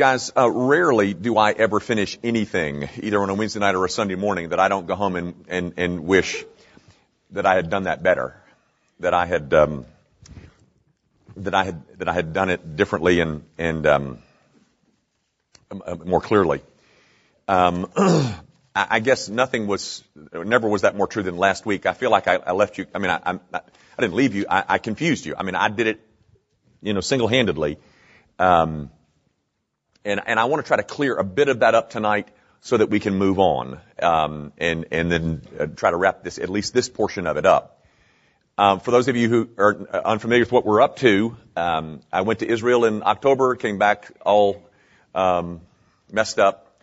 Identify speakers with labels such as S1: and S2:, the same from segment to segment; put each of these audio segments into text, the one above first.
S1: Guys, uh, rarely do I ever finish anything, either on a Wednesday night or a Sunday morning, that I don't go home and, and, and wish that I had done that better, that I had, um, that I had, that I had done it differently and, and, um, uh, more clearly. Um, I guess nothing was, never was that more true than last week. I feel like I, I left you, I mean, I, I, I didn't leave you, I, confused you. I mean, I did it, you know, single-handedly. Um, and, and I want to try to clear a bit of that up tonight so that we can move on, um, and, and then uh, try to wrap this, at least this portion of it up. Um, for those of you who are unfamiliar with what we're up to, um, I went to Israel in October, came back all um, messed up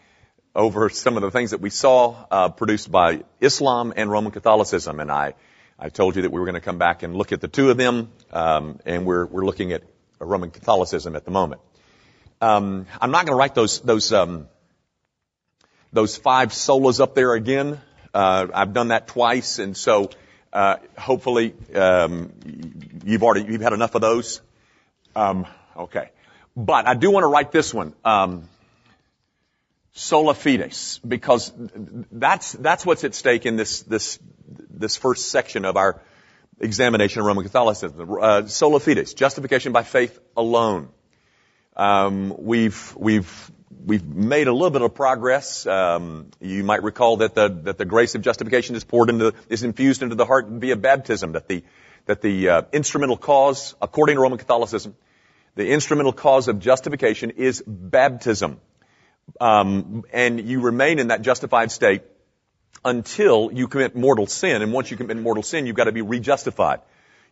S1: over some of the things that we saw uh, produced by Islam and Roman Catholicism, and I, I told you that we were going to come back and look at the two of them, um, and we're we're looking at Roman Catholicism at the moment. Um, I'm not going to write those those um, those five solas up there again. Uh, I've done that twice, and so uh, hopefully um, you've already you've had enough of those. Um, okay, but I do want to write this one, um, sola fides, because that's that's what's at stake in this this this first section of our examination of Roman Catholicism. Uh, sola fides, justification by faith alone. Um, we've we've we've made a little bit of progress. Um, you might recall that the that the grace of justification is poured into is infused into the heart via baptism. That the that the uh, instrumental cause, according to Roman Catholicism, the instrumental cause of justification is baptism, um, and you remain in that justified state until you commit mortal sin. And once you commit mortal sin, you've got to be rejustified.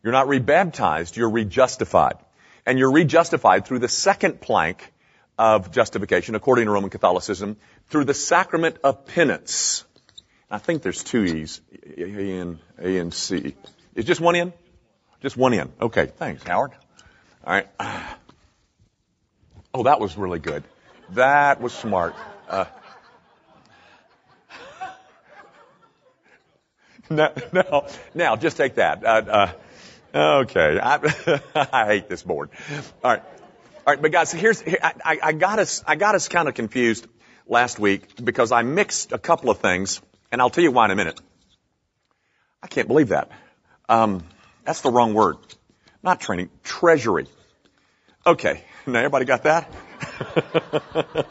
S1: You're not rebaptized; you're rejustified and you're rejustified through the second plank of justification, according to Roman Catholicism, through the sacrament of penance. I think there's two E's, A and, A and C. Is just one in? Just one in. Okay, thanks, Howard. All right. Oh, that was really good. That was smart. Uh, now, now, now, just take that. Uh, uh, Okay. I, I hate this board. All right. All right. But guys, here's, I, I got us, I got us kind of confused last week because I mixed a couple of things and I'll tell you why in a minute. I can't believe that. Um, that's the wrong word. Not training, treasury. Okay. Now everybody got that?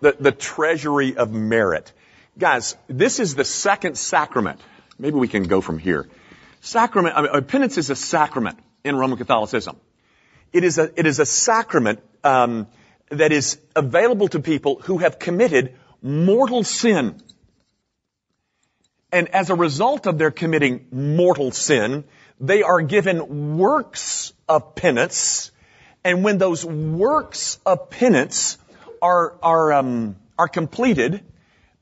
S1: the, the treasury of merit. Guys, this is the second sacrament. Maybe we can go from here. Sacrament, I mean, penance is a sacrament in Roman Catholicism. It is a, it is a sacrament um, that is available to people who have committed mortal sin. And as a result of their committing mortal sin, they are given works of penance. And when those works of penance are, are, um, are completed,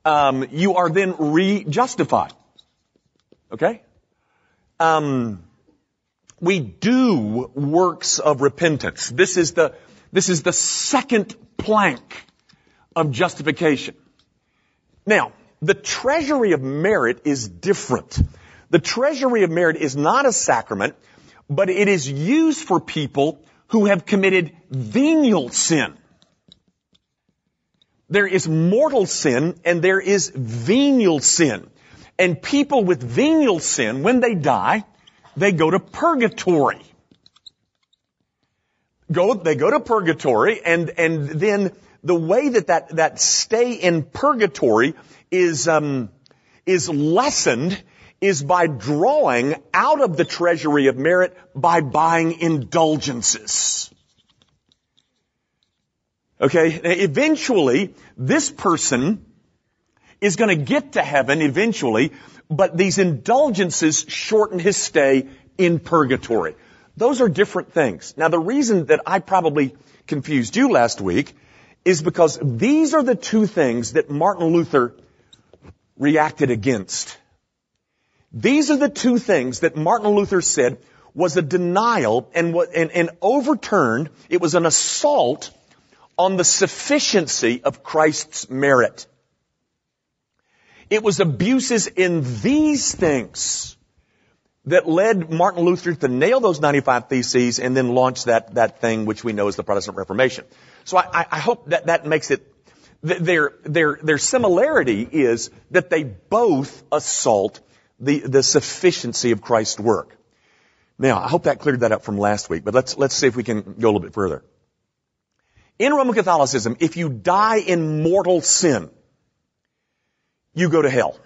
S1: um, you are then re-justified. Okay? Um, we do works of repentance. This is the this is the second plank of justification. Now, the treasury of merit is different. The treasury of merit is not a sacrament, but it is used for people who have committed venial sin. There is mortal sin and there is venial sin. And people with venial sin, when they die, they go to purgatory. Go, they go to purgatory and, and then the way that that, that stay in purgatory is, um, is lessened is by drawing out of the treasury of merit by buying indulgences. Okay, eventually, this person is going to get to heaven eventually, but these indulgences shorten his stay in purgatory. Those are different things. Now the reason that I probably confused you last week is because these are the two things that Martin Luther reacted against. These are the two things that Martin Luther said was a denial and, and, and overturned. It was an assault on the sufficiency of Christ's merit. It was abuses in these things that led Martin Luther to nail those 95 theses and then launch that, that thing which we know as the Protestant Reformation. So I, I hope that that makes it, their, their, their similarity is that they both assault the, the sufficiency of Christ's work. Now, I hope that cleared that up from last week, but let's, let's see if we can go a little bit further. In Roman Catholicism, if you die in mortal sin, you go to hell.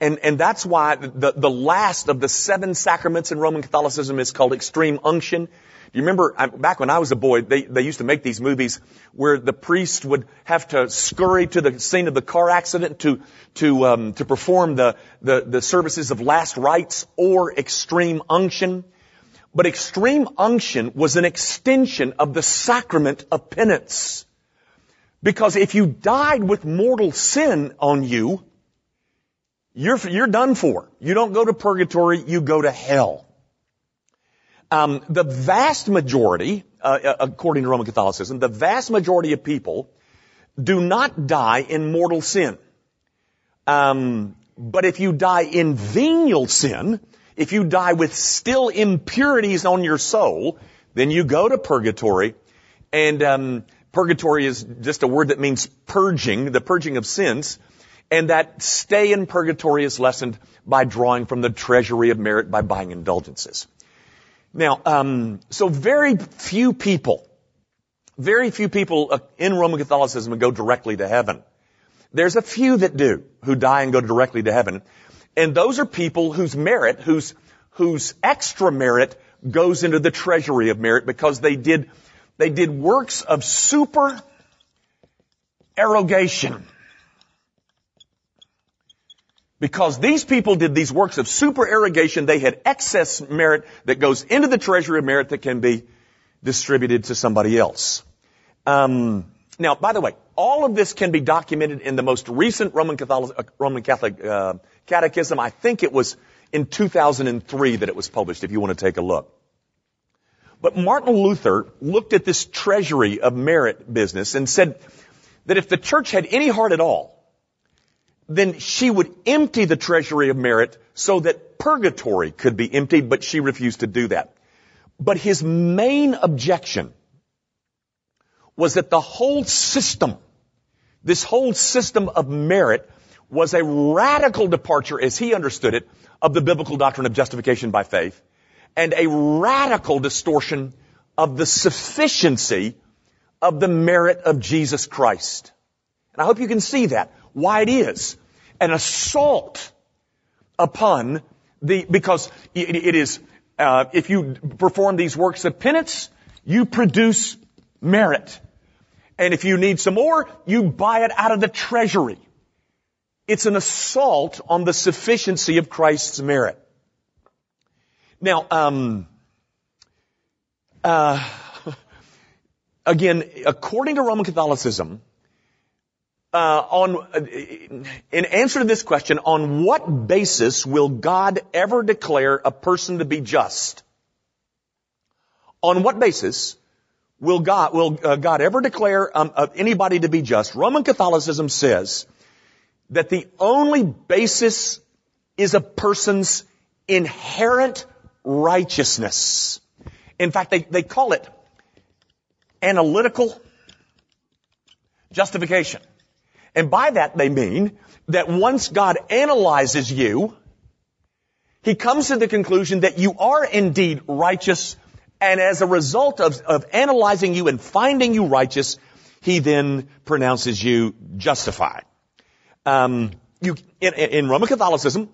S1: And, and that's why the, the last of the seven sacraments in Roman Catholicism is called extreme unction. Do you remember back when I was a boy, they, they used to make these movies where the priest would have to scurry to the scene of the car accident to to um, to perform the, the the services of last rites or extreme unction. But extreme unction was an extension of the sacrament of penance. Because if you died with mortal sin on you, you're, you're done for. You don't go to purgatory, you go to hell. Um, the vast majority, uh, uh, according to Roman Catholicism, the vast majority of people do not die in mortal sin. Um, but if you die in venial sin, if you die with still impurities on your soul, then you go to purgatory, and um, purgatory is just a word that means purging, the purging of sins, and that stay in purgatory is lessened by drawing from the treasury of merit by buying indulgences. Now, um, so very few people, very few people uh, in Roman Catholicism go directly to heaven. There's a few that do, who die and go directly to heaven. And those are people whose merit, whose, whose extra merit goes into the treasury of merit because they did, they did works of super erogation. Because these people did these works of supererogation, they had excess merit that goes into the treasury of merit that can be distributed to somebody else. Um, now, by the way, all of this can be documented in the most recent Roman Catholic, uh, Roman Catholic uh, Catechism. I think it was in 2003 that it was published. If you want to take a look. But Martin Luther looked at this treasury of merit business and said that if the church had any heart at all, then she would empty the treasury of merit so that purgatory could be emptied, but she refused to do that. But his main objection was that the whole system, this whole system of merit was a radical departure, as he understood it, of the biblical doctrine of justification by faith, and a radical distortion of the sufficiency of the merit of Jesus Christ. And I hope you can see that why it is an assault upon the, because it, it is, uh, if you perform these works of penance, you produce merit. And if you need some more, you buy it out of the treasury. It's an assault on the sufficiency of Christ's merit. Now, um, uh, again, according to Roman Catholicism, uh, on, uh, in answer to this question, on what basis will God ever declare a person to be just? On what basis will God will uh, God ever declare um, uh, anybody to be just? Roman Catholicism says that the only basis is a person's inherent righteousness. In fact, they, they call it analytical justification. And by that they mean that once God analyzes you, He comes to the conclusion that you are indeed righteous, and as a result of, of analyzing you and finding you righteous, He then pronounces you justified. Um, you, in, in Roman Catholicism,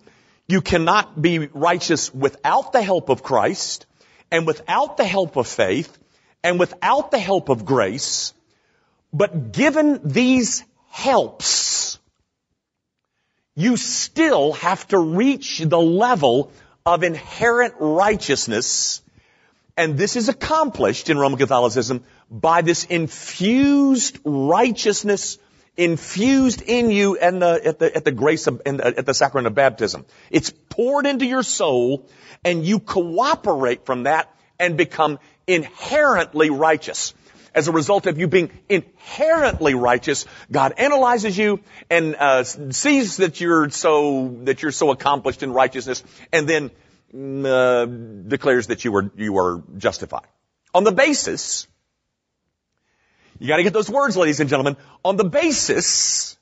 S1: you cannot be righteous without the help of Christ, and without the help of faith, and without the help of grace, but given these helps, you still have to reach the level of inherent righteousness. And this is accomplished in Roman Catholicism by this infused righteousness infused in you and the, at the, at the grace of, the, at the sacrament of baptism. It's poured into your soul and you cooperate from that and become inherently righteous as a result of you being inherently righteous, God analyzes you and uh, sees that you're so that you're so accomplished in righteousness, and then uh, declares that you were you are justified on the basis. You got to get those words, ladies and gentlemen. On the basis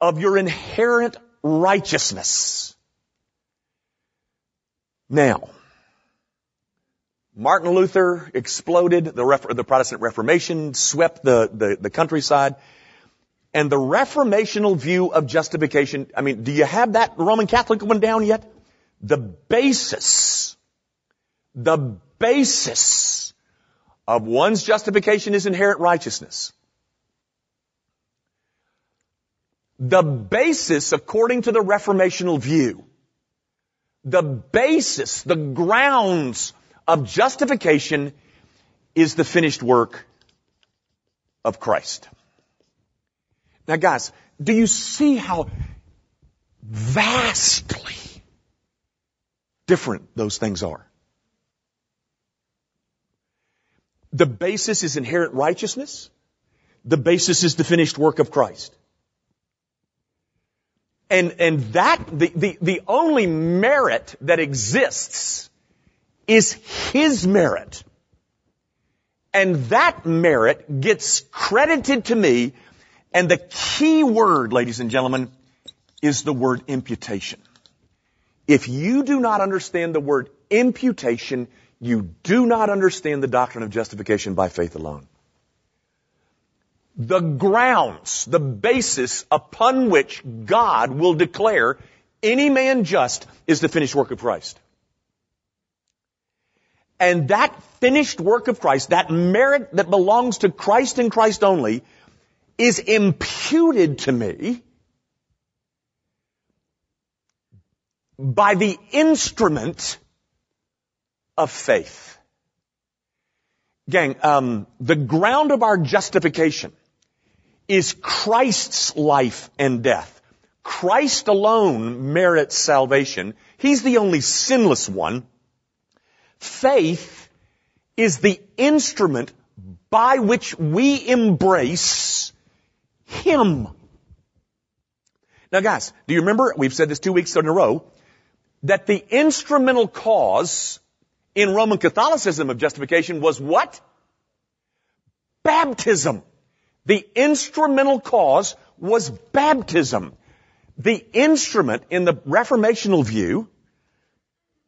S1: of your inherent righteousness. Now, Martin Luther exploded, the, the Protestant Reformation swept the, the, the countryside, and the reformational view of justification, I mean, do you have that Roman Catholic one down yet? The basis, the basis of one's justification is inherent righteousness. The basis, according to the reformational view, the basis, the grounds of justification is the finished work of Christ. Now guys, do you see how vastly different those things are? The basis is inherent righteousness. The basis is the finished work of Christ. And, and that, the, the, the only merit that exists is His merit. And that merit gets credited to me, and the key word, ladies and gentlemen, is the word imputation. If you do not understand the word imputation, you do not understand the doctrine of justification by faith alone. The grounds, the basis upon which God will declare any man just is the finished work of Christ. And that finished work of Christ, that merit that belongs to Christ and Christ only, is imputed to me by the instrument of faith. Gang, um, the ground of our justification is Christ's life and death. Christ alone merits salvation. He's the only sinless one. Faith is the instrument by which we embrace Him. Now guys, do you remember, we've said this two weeks in a row, that the instrumental cause in Roman Catholicism of justification was what? Baptism. The instrumental cause was baptism. The instrument in the reformational view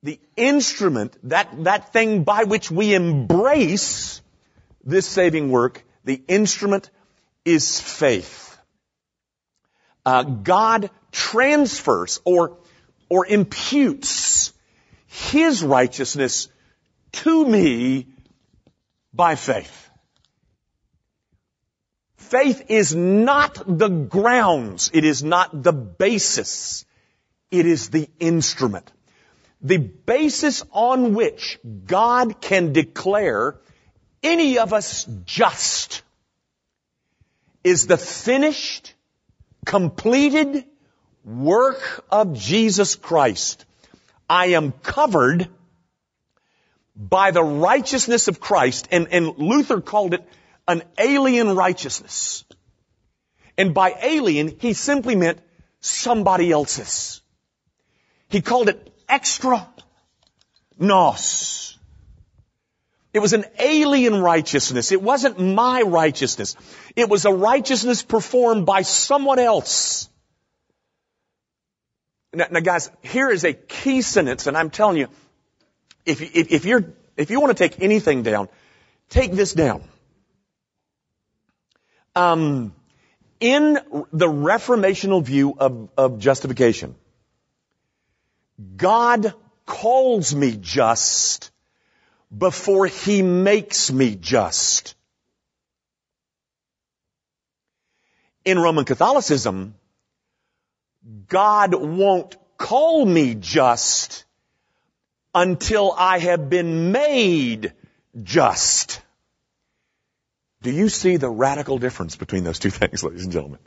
S1: the instrument, that, that thing by which we embrace this saving work, the instrument is faith. Uh, God transfers or, or imputes His righteousness to me by faith. Faith is not the grounds. It is not the basis. It is the instrument the basis on which God can declare any of us just is the finished, completed work of Jesus Christ. I am covered by the righteousness of Christ, and, and Luther called it an alien righteousness. And by alien, he simply meant somebody else's. He called it extra nos. It was an alien righteousness. It wasn't my righteousness. It was a righteousness performed by someone else. Now, now guys, here is a key sentence, and I'm telling you, if, if, if you're, if you want to take anything down, take this down. Um, in the reformational view of, of justification, God calls me just before he makes me just. In Roman Catholicism, God won't call me just until I have been made just. Do you see the radical difference between those two things, ladies and gentlemen?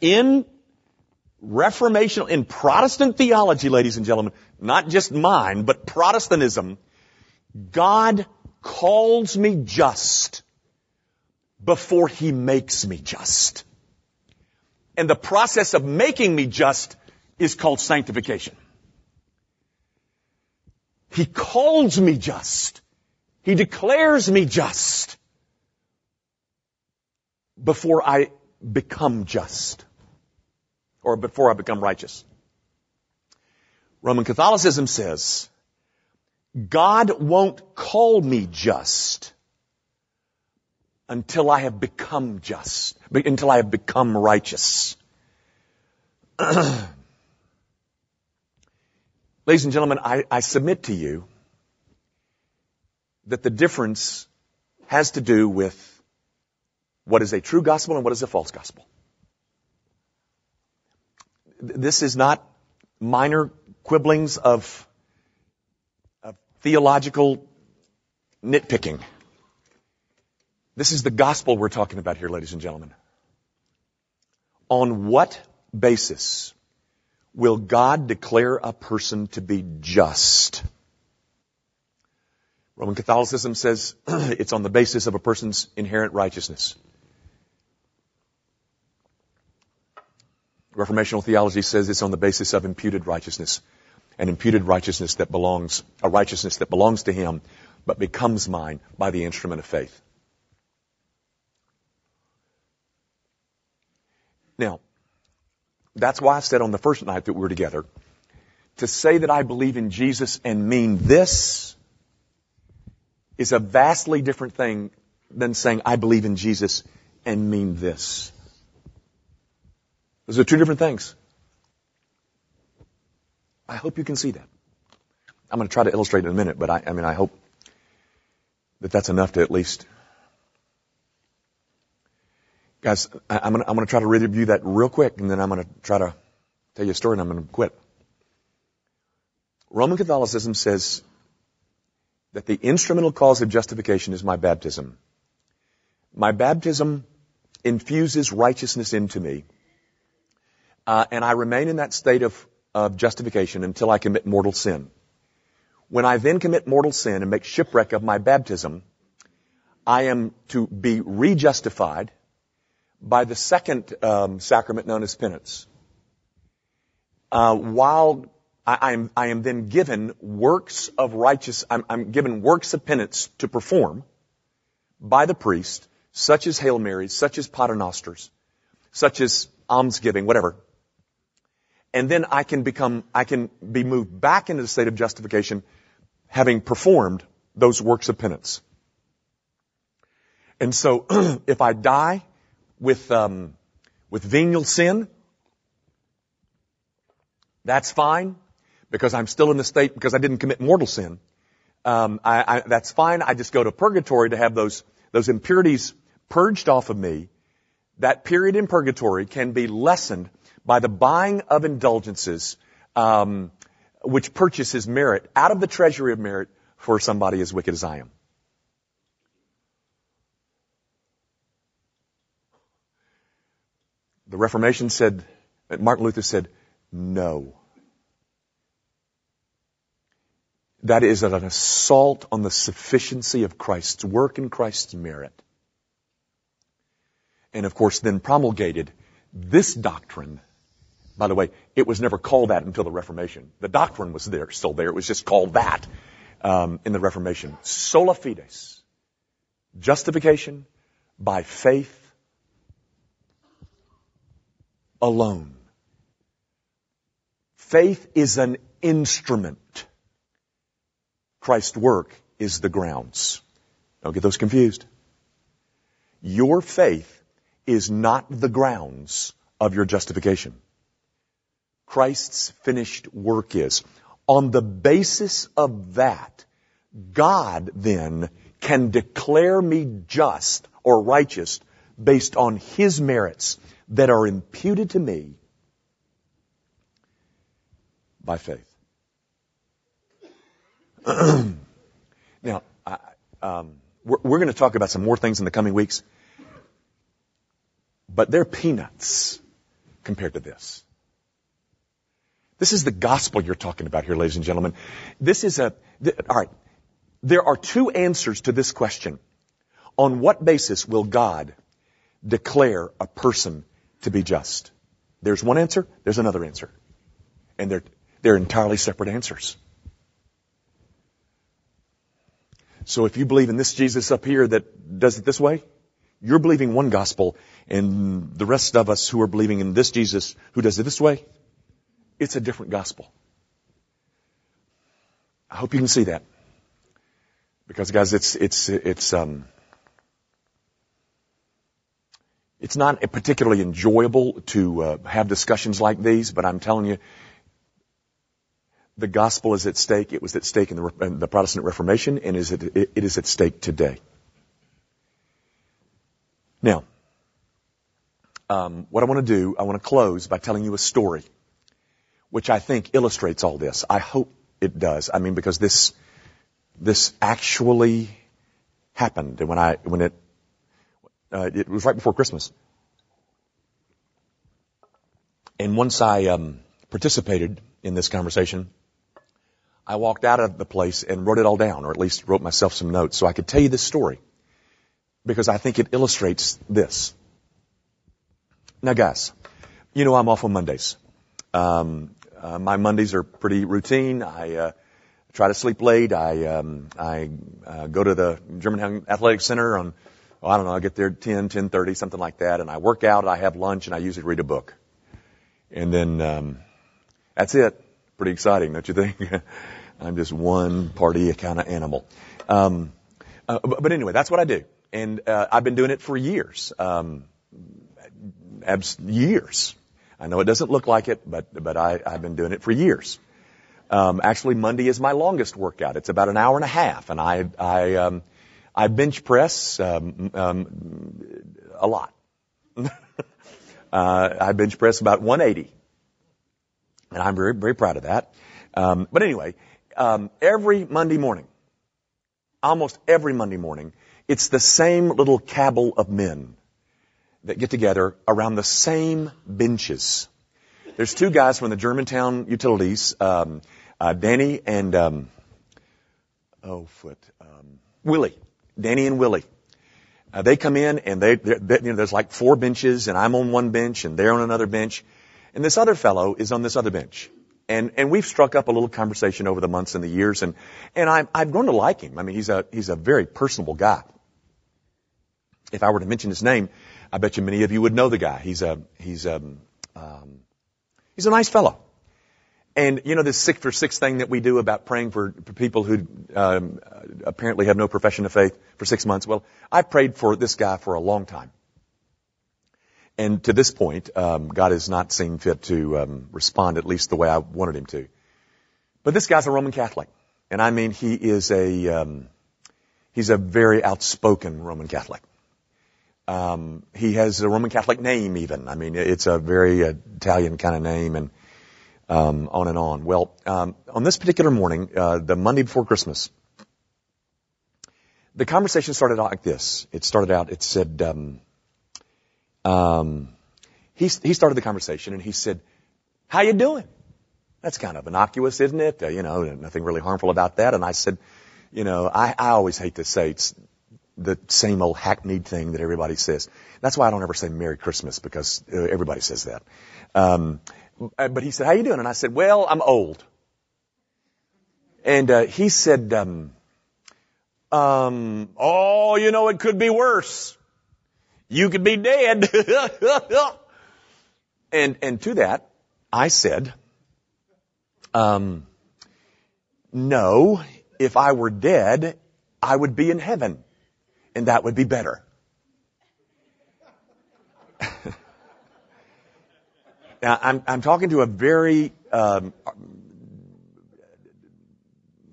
S1: In Reformation, in Protestant theology, ladies and gentlemen, not just mine, but Protestantism, God calls me just before He makes me just. And the process of making me just is called sanctification. He calls me just. He declares me just before I become just or before I become righteous. Roman Catholicism says, God won't call me just until I have become just, until I have become righteous. Ladies and gentlemen, I, I submit to you that the difference has to do with what is a true gospel and what is a false gospel. This is not minor quibblings of, of theological nitpicking. This is the gospel we're talking about here, ladies and gentlemen. On what basis will God declare a person to be just? Roman Catholicism says it's on the basis of a person's inherent righteousness. Reformational theology says it's on the basis of imputed righteousness. An imputed righteousness that belongs, a righteousness that belongs to him, but becomes mine by the instrument of faith. Now, that's why I said on the first night that we were together, to say that I believe in Jesus and mean this is a vastly different thing than saying I believe in Jesus and mean this. Those are two different things. I hope you can see that. I'm going to try to illustrate in a minute, but I, I mean, I hope that that's enough to at least Guys, I'm going, to, I'm to try to review that real quick and then I'm going to try to tell you a story and I'm going to quit. Roman Catholicism says that the instrumental cause of justification is my baptism. My baptism infuses righteousness into me. Uh, and I remain in that state of, of justification until I commit mortal sin. When I then commit mortal sin and make shipwreck of my baptism, I am to be rejustified by the second um, sacrament known as penance. Uh, while I, am, I am then given works of righteous, I'm, I'm given works of penance to perform by the priest, such as Hail Marys, such as Paternosters, such as almsgiving, whatever. And then I can become, I can be moved back into the state of justification having performed those works of penance. And so if I die with, um, with venial sin, that's fine because I'm still in the state because I didn't commit mortal sin. Um, I, I, that's fine. I just go to purgatory to have those those impurities purged off of me. That period in purgatory can be lessened by the buying of indulgences, um, which purchases merit out of the treasury of merit for somebody as wicked as I am. The Reformation said, Martin Luther said, no. That is an assault on the sufficiency of Christ's work and Christ's merit. And of course then promulgated this doctrine. By the way, it was never called that until the Reformation. The doctrine was there, still there. It was just called that um, in the Reformation. Sola fides. Justification by faith alone. Faith is an instrument. Christ's work is the grounds. Don't get those confused. Your faith is not the grounds of your justification. Christ's finished work is. On the basis of that, God then can declare me just or righteous based on His merits that are imputed to me by faith. now, I, um, we're, we're going to talk about some more things in the coming weeks, but they're peanuts compared to this. This is the gospel you're talking about here, ladies and gentlemen. This is a, th- alright. There are two answers to this question. On what basis will God declare a person to be just? There's one answer, there's another answer. And they're, they're entirely separate answers. So if you believe in this Jesus up here that does it this way, you're believing one gospel and the rest of us who are believing in this Jesus who does it this way, it's a different gospel. I hope you can see that. Because guys, it's, it's, it's, um, it's not particularly enjoyable to uh, have discussions like these, but I'm telling you, the gospel is at stake. It was at stake in the, in the Protestant Reformation, and is at, it is at stake today. Now, um, what I want to do, I want to close by telling you a story, which I think illustrates all this. I hope it does. I mean, because this this actually happened, and when I when it uh, it was right before Christmas, and once I um, participated in this conversation, I walked out of the place and wrote it all down, or at least wrote myself some notes so I could tell you this story. Because I think it illustrates this. Now guys, you know I'm off on Mondays. Um, uh, my Mondays are pretty routine. I uh, try to sleep late. I um, I uh, go to the Germantown Athletic Center on well, I don't know. I get there at 10, 10:30, something like that, and I work out. I have lunch, and I usually read a book. And then um, that's it. Pretty exciting, don't you think? I'm just one party kind of animal. Um, uh, but, anyway, that's what I do, and uh, I've been doing it for years. Um, abs- years. I know it doesn't look like it, but but I, I've been doing it for years. Um, actually, Monday is my longest workout. It's about an hour and a half, and I I um, I bench press um, um, a lot. uh, I bench press about 180, and I'm very very proud of that. Um, but anyway, um, every Monday morning, almost every Monday morning, it's the same little cabal of men that get together around the same benches. There's two guys from the Germantown Utilities, um, uh, Danny and um, oh foot um, Willie, Danny and Willie. Uh, they come in and they, they, you know, there's like four benches, and I'm on one bench, and they're on another bench, and this other fellow is on this other bench. And, and we've struck up a little conversation over the months and the years, and, and i I've grown to like him. I mean, he's a, he's a very personable guy. If I were to mention his name, I bet you many of you would know the guy. He's a, he's a, um, he's a nice fellow. And you know this six for six thing that we do about praying for, people who um, apparently have no profession of faith for six months. Well, I prayed for this guy for a long time. And to this point, um, God has not seen fit to um, respond at least the way I wanted him to. But this guy's a Roman Catholic, and I mean he is a um, he's a very outspoken Roman Catholic. Um, he has a Roman Catholic name, even. I mean, it's a very Italian kind of name, and um, on and on. Well, um, on this particular morning, uh, the Monday before Christmas, the conversation started out like this. It started out. It said. Um, um, he, he started the conversation and he said, how you doing? That's kind of innocuous, isn't it? Uh, you know, nothing really harmful about that. And I said, you know, I, I always hate to say it's the same old hackneyed thing that everybody says. That's why I don't ever say Merry Christmas because uh, everybody says that. Um, but he said, how you doing? And I said, well, I'm old. And uh, he said, um, um, oh, you know, it could be worse. You could be dead. and, and to that, I said, um, no, if I were dead, I would be in heaven. And that would be better. I'm, I'm talking to a very um,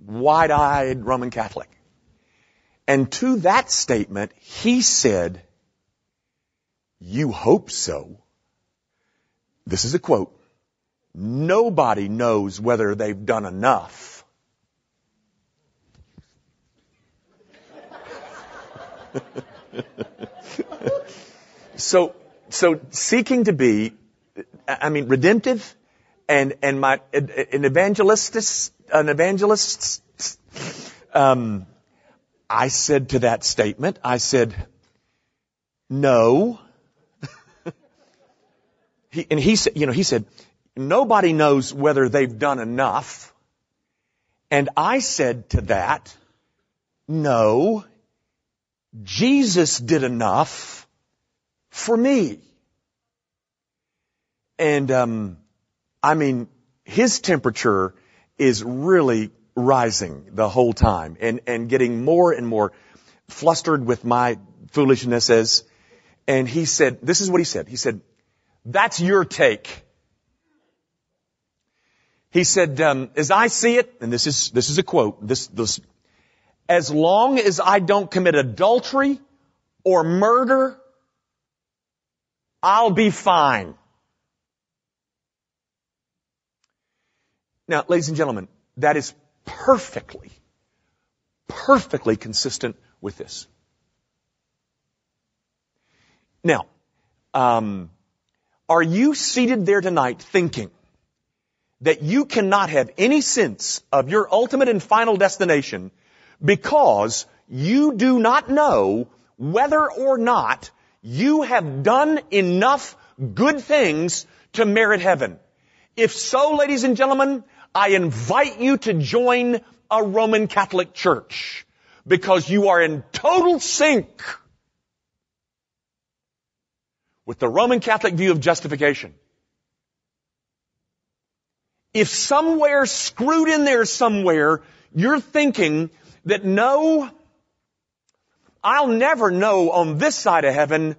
S1: wide-eyed Roman Catholic. And to that statement, he said, you hope so. This is a quote. Nobody knows whether they've done enough. so, so seeking to be, I mean, redemptive and, and my, an evangelist, an evangelist, um, I said to that statement, I said, no, he, and he said, you know, he said, nobody knows whether they've done enough. And I said to that, No, Jesus did enough for me. And, um, I mean, his temperature is really rising the whole time and, and getting more and more flustered with my foolishnesses. And he said, this is what he said. He said, that's your take. He said, um, as I see it, and this is, this is a quote, this, this, as long as I don't commit adultery or murder, I'll be fine. Now, ladies and gentlemen, that is perfectly, perfectly consistent with this. Now, um, are you seated there tonight thinking that you cannot have any sense of your ultimate and final destination because you do not know whether or not you have done enough good things to merit heaven? If so, ladies and gentlemen, I invite you to join a Roman Catholic church because you are in total sync with the Roman Catholic view of justification. If somewhere screwed in there somewhere, you're thinking that no, I'll never know on this side of heaven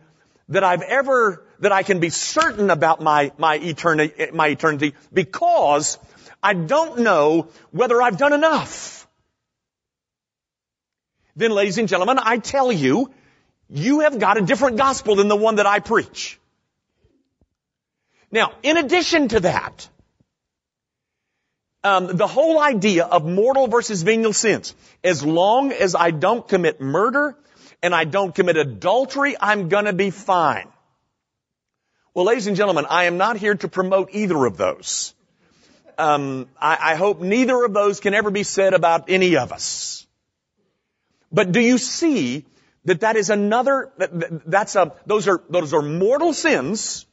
S1: that I've ever, that I can be certain about my, my eternity, my eternity because I don't know whether I've done enough. Then ladies and gentlemen, I tell you, you have got a different gospel than the one that I preach. Now, in addition to that, um, the whole idea of mortal versus venial sins, as long as I don't commit murder and I don't commit adultery, I'm gonna be fine. Well, ladies and gentlemen, I am not here to promote either of those. Um, I, I hope neither of those can ever be said about any of us. But do you see that that is another, that, that's a, those are, those are mortal sins.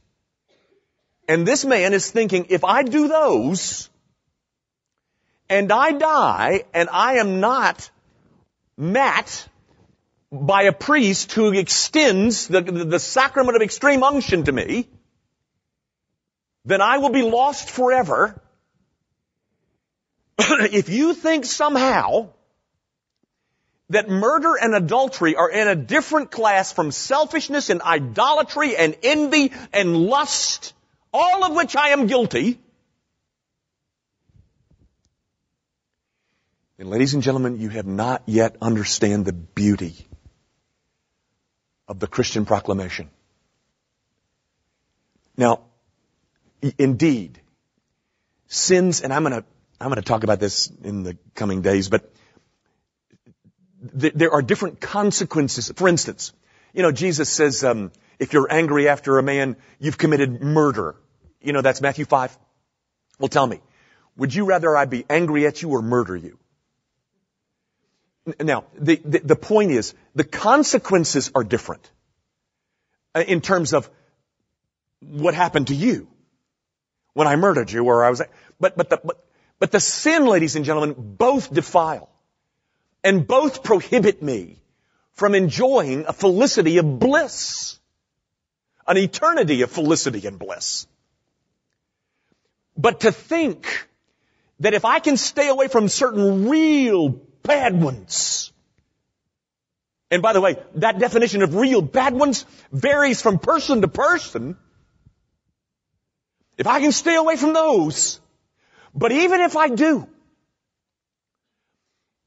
S1: And this man is thinking, if I do those, and I die, and I am not met by a priest who extends the, the, the sacrament of extreme unction to me, then I will be lost forever. if you think somehow that murder and adultery are in a different class from selfishness and idolatry and envy and lust, all of which I am guilty, then ladies and gentlemen, you have not yet understand the beauty of the Christian proclamation. Now, indeed, sins, and I'm gonna, I'm gonna talk about this in the coming days, but th- there are different consequences. For instance, you know, Jesus says, um, if you're angry after a man, you've committed murder. You know, that's Matthew 5. Well, tell me, would you rather I be angry at you or murder you? Now, the, the, the point is, the consequences are different uh, in terms of what happened to you when I murdered you or I was, but, but the, but, but the sin, ladies and gentlemen, both defile and both prohibit me from enjoying a felicity of bliss, an eternity of felicity and bliss. But to think that if I can stay away from certain real bad ones, and by the way, that definition of real bad ones varies from person to person. If I can stay away from those, but even if I do,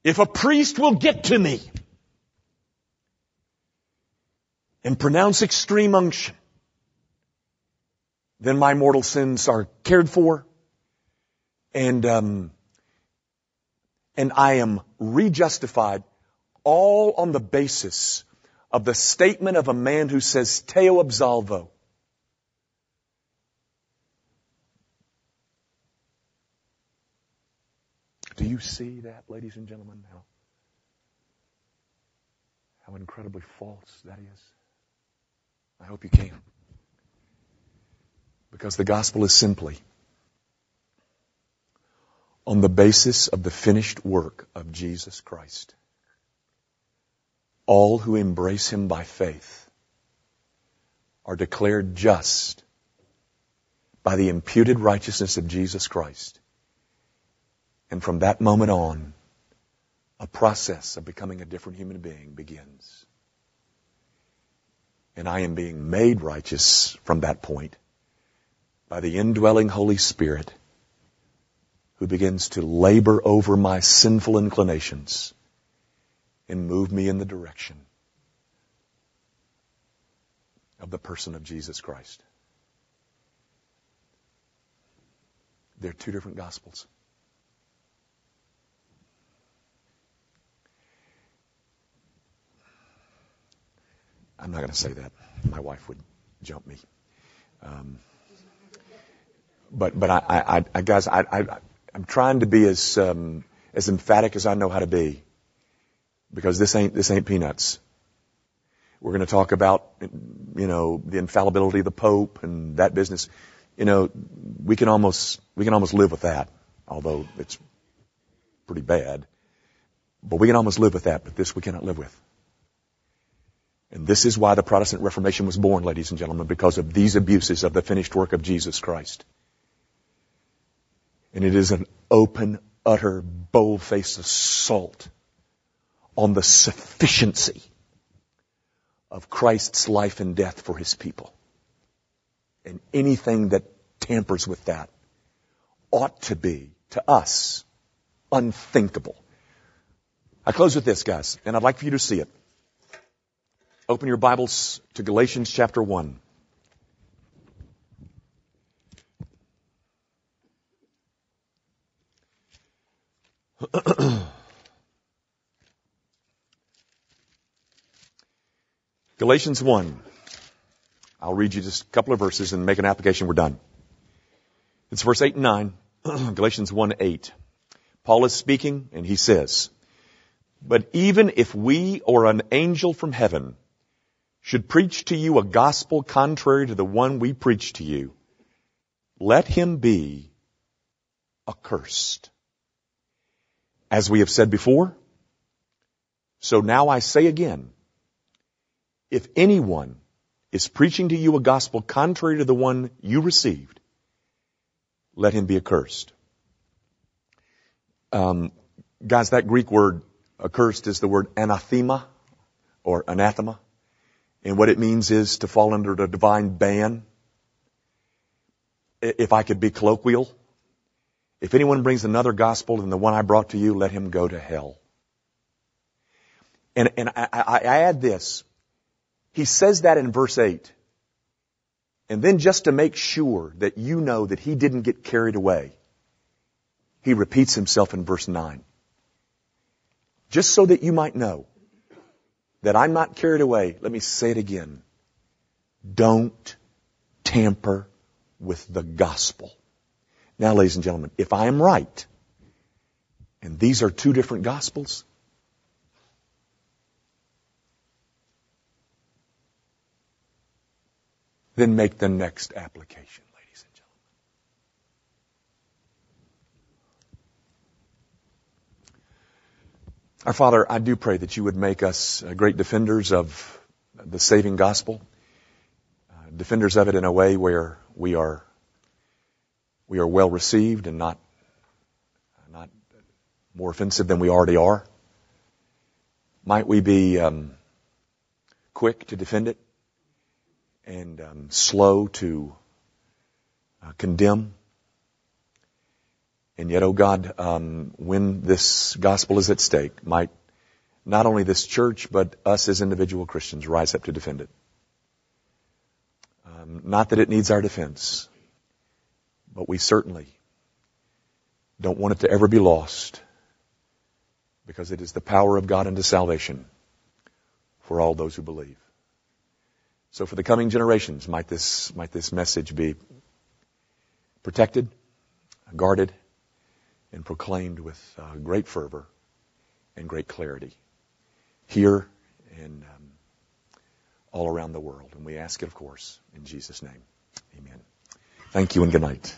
S1: if a priest will get to me and pronounce extreme unction, then my mortal sins are cared for and um, and I am rejustified all on the basis of the statement of a man who says te absolvo. Do you see that, ladies and gentlemen, how, how incredibly false that is? I hope you can. Because the gospel is simply on the basis of the finished work of Jesus Christ. all who embrace him by faith are declared just by the imputed righteousness of Jesus Christ. And from that moment on, a process of becoming a different human being begins. And I am being made righteous from that point by the indwelling Holy Spirit who begins to labor over my sinful inclinations and move me in the direction of the person of Jesus Christ. They're two different gospels. I'm not going to say that. My wife would jump me. Um, but but I, I, I guys, I, I I'm trying to be as um, as emphatic as I know how to be, because this ain't this ain't peanuts. We're going to talk about you know the infallibility of the Pope and that business. You know, we can almost we can almost live with that, although it's pretty bad. But we can almost live with that. But this we cannot live with. And this is why the Protestant Reformation was born, ladies and gentlemen, because of these abuses of the finished work of Jesus Christ. And it is an open, utter, bold-faced assault on the sufficiency of Christ's life and death for his people. And anything that tampers with that ought to be, to us, unthinkable. I close with this, guys, and I'd like for you to see it. Open your Bibles to Galatians chapter 1. Galatians 1. I'll read you just a couple of verses and make an application. We're done. It's verse 8 and 9. Galatians 1 8. Paul is speaking and he says, But even if we or an angel from heaven should preach to you a gospel contrary to the one we preach to you, let him be accursed. As we have said before, so now I say again, if anyone is preaching to you a gospel contrary to the one you received, let him be accursed. Um, guys, that Greek word accursed is the word anathema or anathema. And what it means is to fall under the divine ban. If I could be colloquial, if anyone brings another gospel than the one I brought to you, let him go to hell. And, and I, I, I add this. He says that in verse 8. And then just to make sure that you know that he didn't get carried away, he repeats himself in verse 9. Just so that you might know that I'm not carried away, let me say it again. Don't tamper with the gospel. Now, ladies and gentlemen, if I am right, and these are two different gospels, then make the next application, ladies and gentlemen. Our Father, I do pray that you would make us uh, great defenders of the saving gospel, uh, defenders of it in a way where we are we are well received and not, not more offensive than we already are? Might we be um, quick to defend it and um, slow to uh, condemn? And yet, oh God, um, when this gospel is at stake, might not only this church, but us as individual Christians rise up to defend it. Um, not that it needs our defense, but we certainly don't want it to ever be lost because it is the power of God unto salvation for all those who believe. So for the coming generations, might this, might this message be protected, guarded, and proclaimed with uh, great fervor and great clarity here and um, all around the world. And we ask it, of course, in Jesus' name. Amen. Thank you and good night.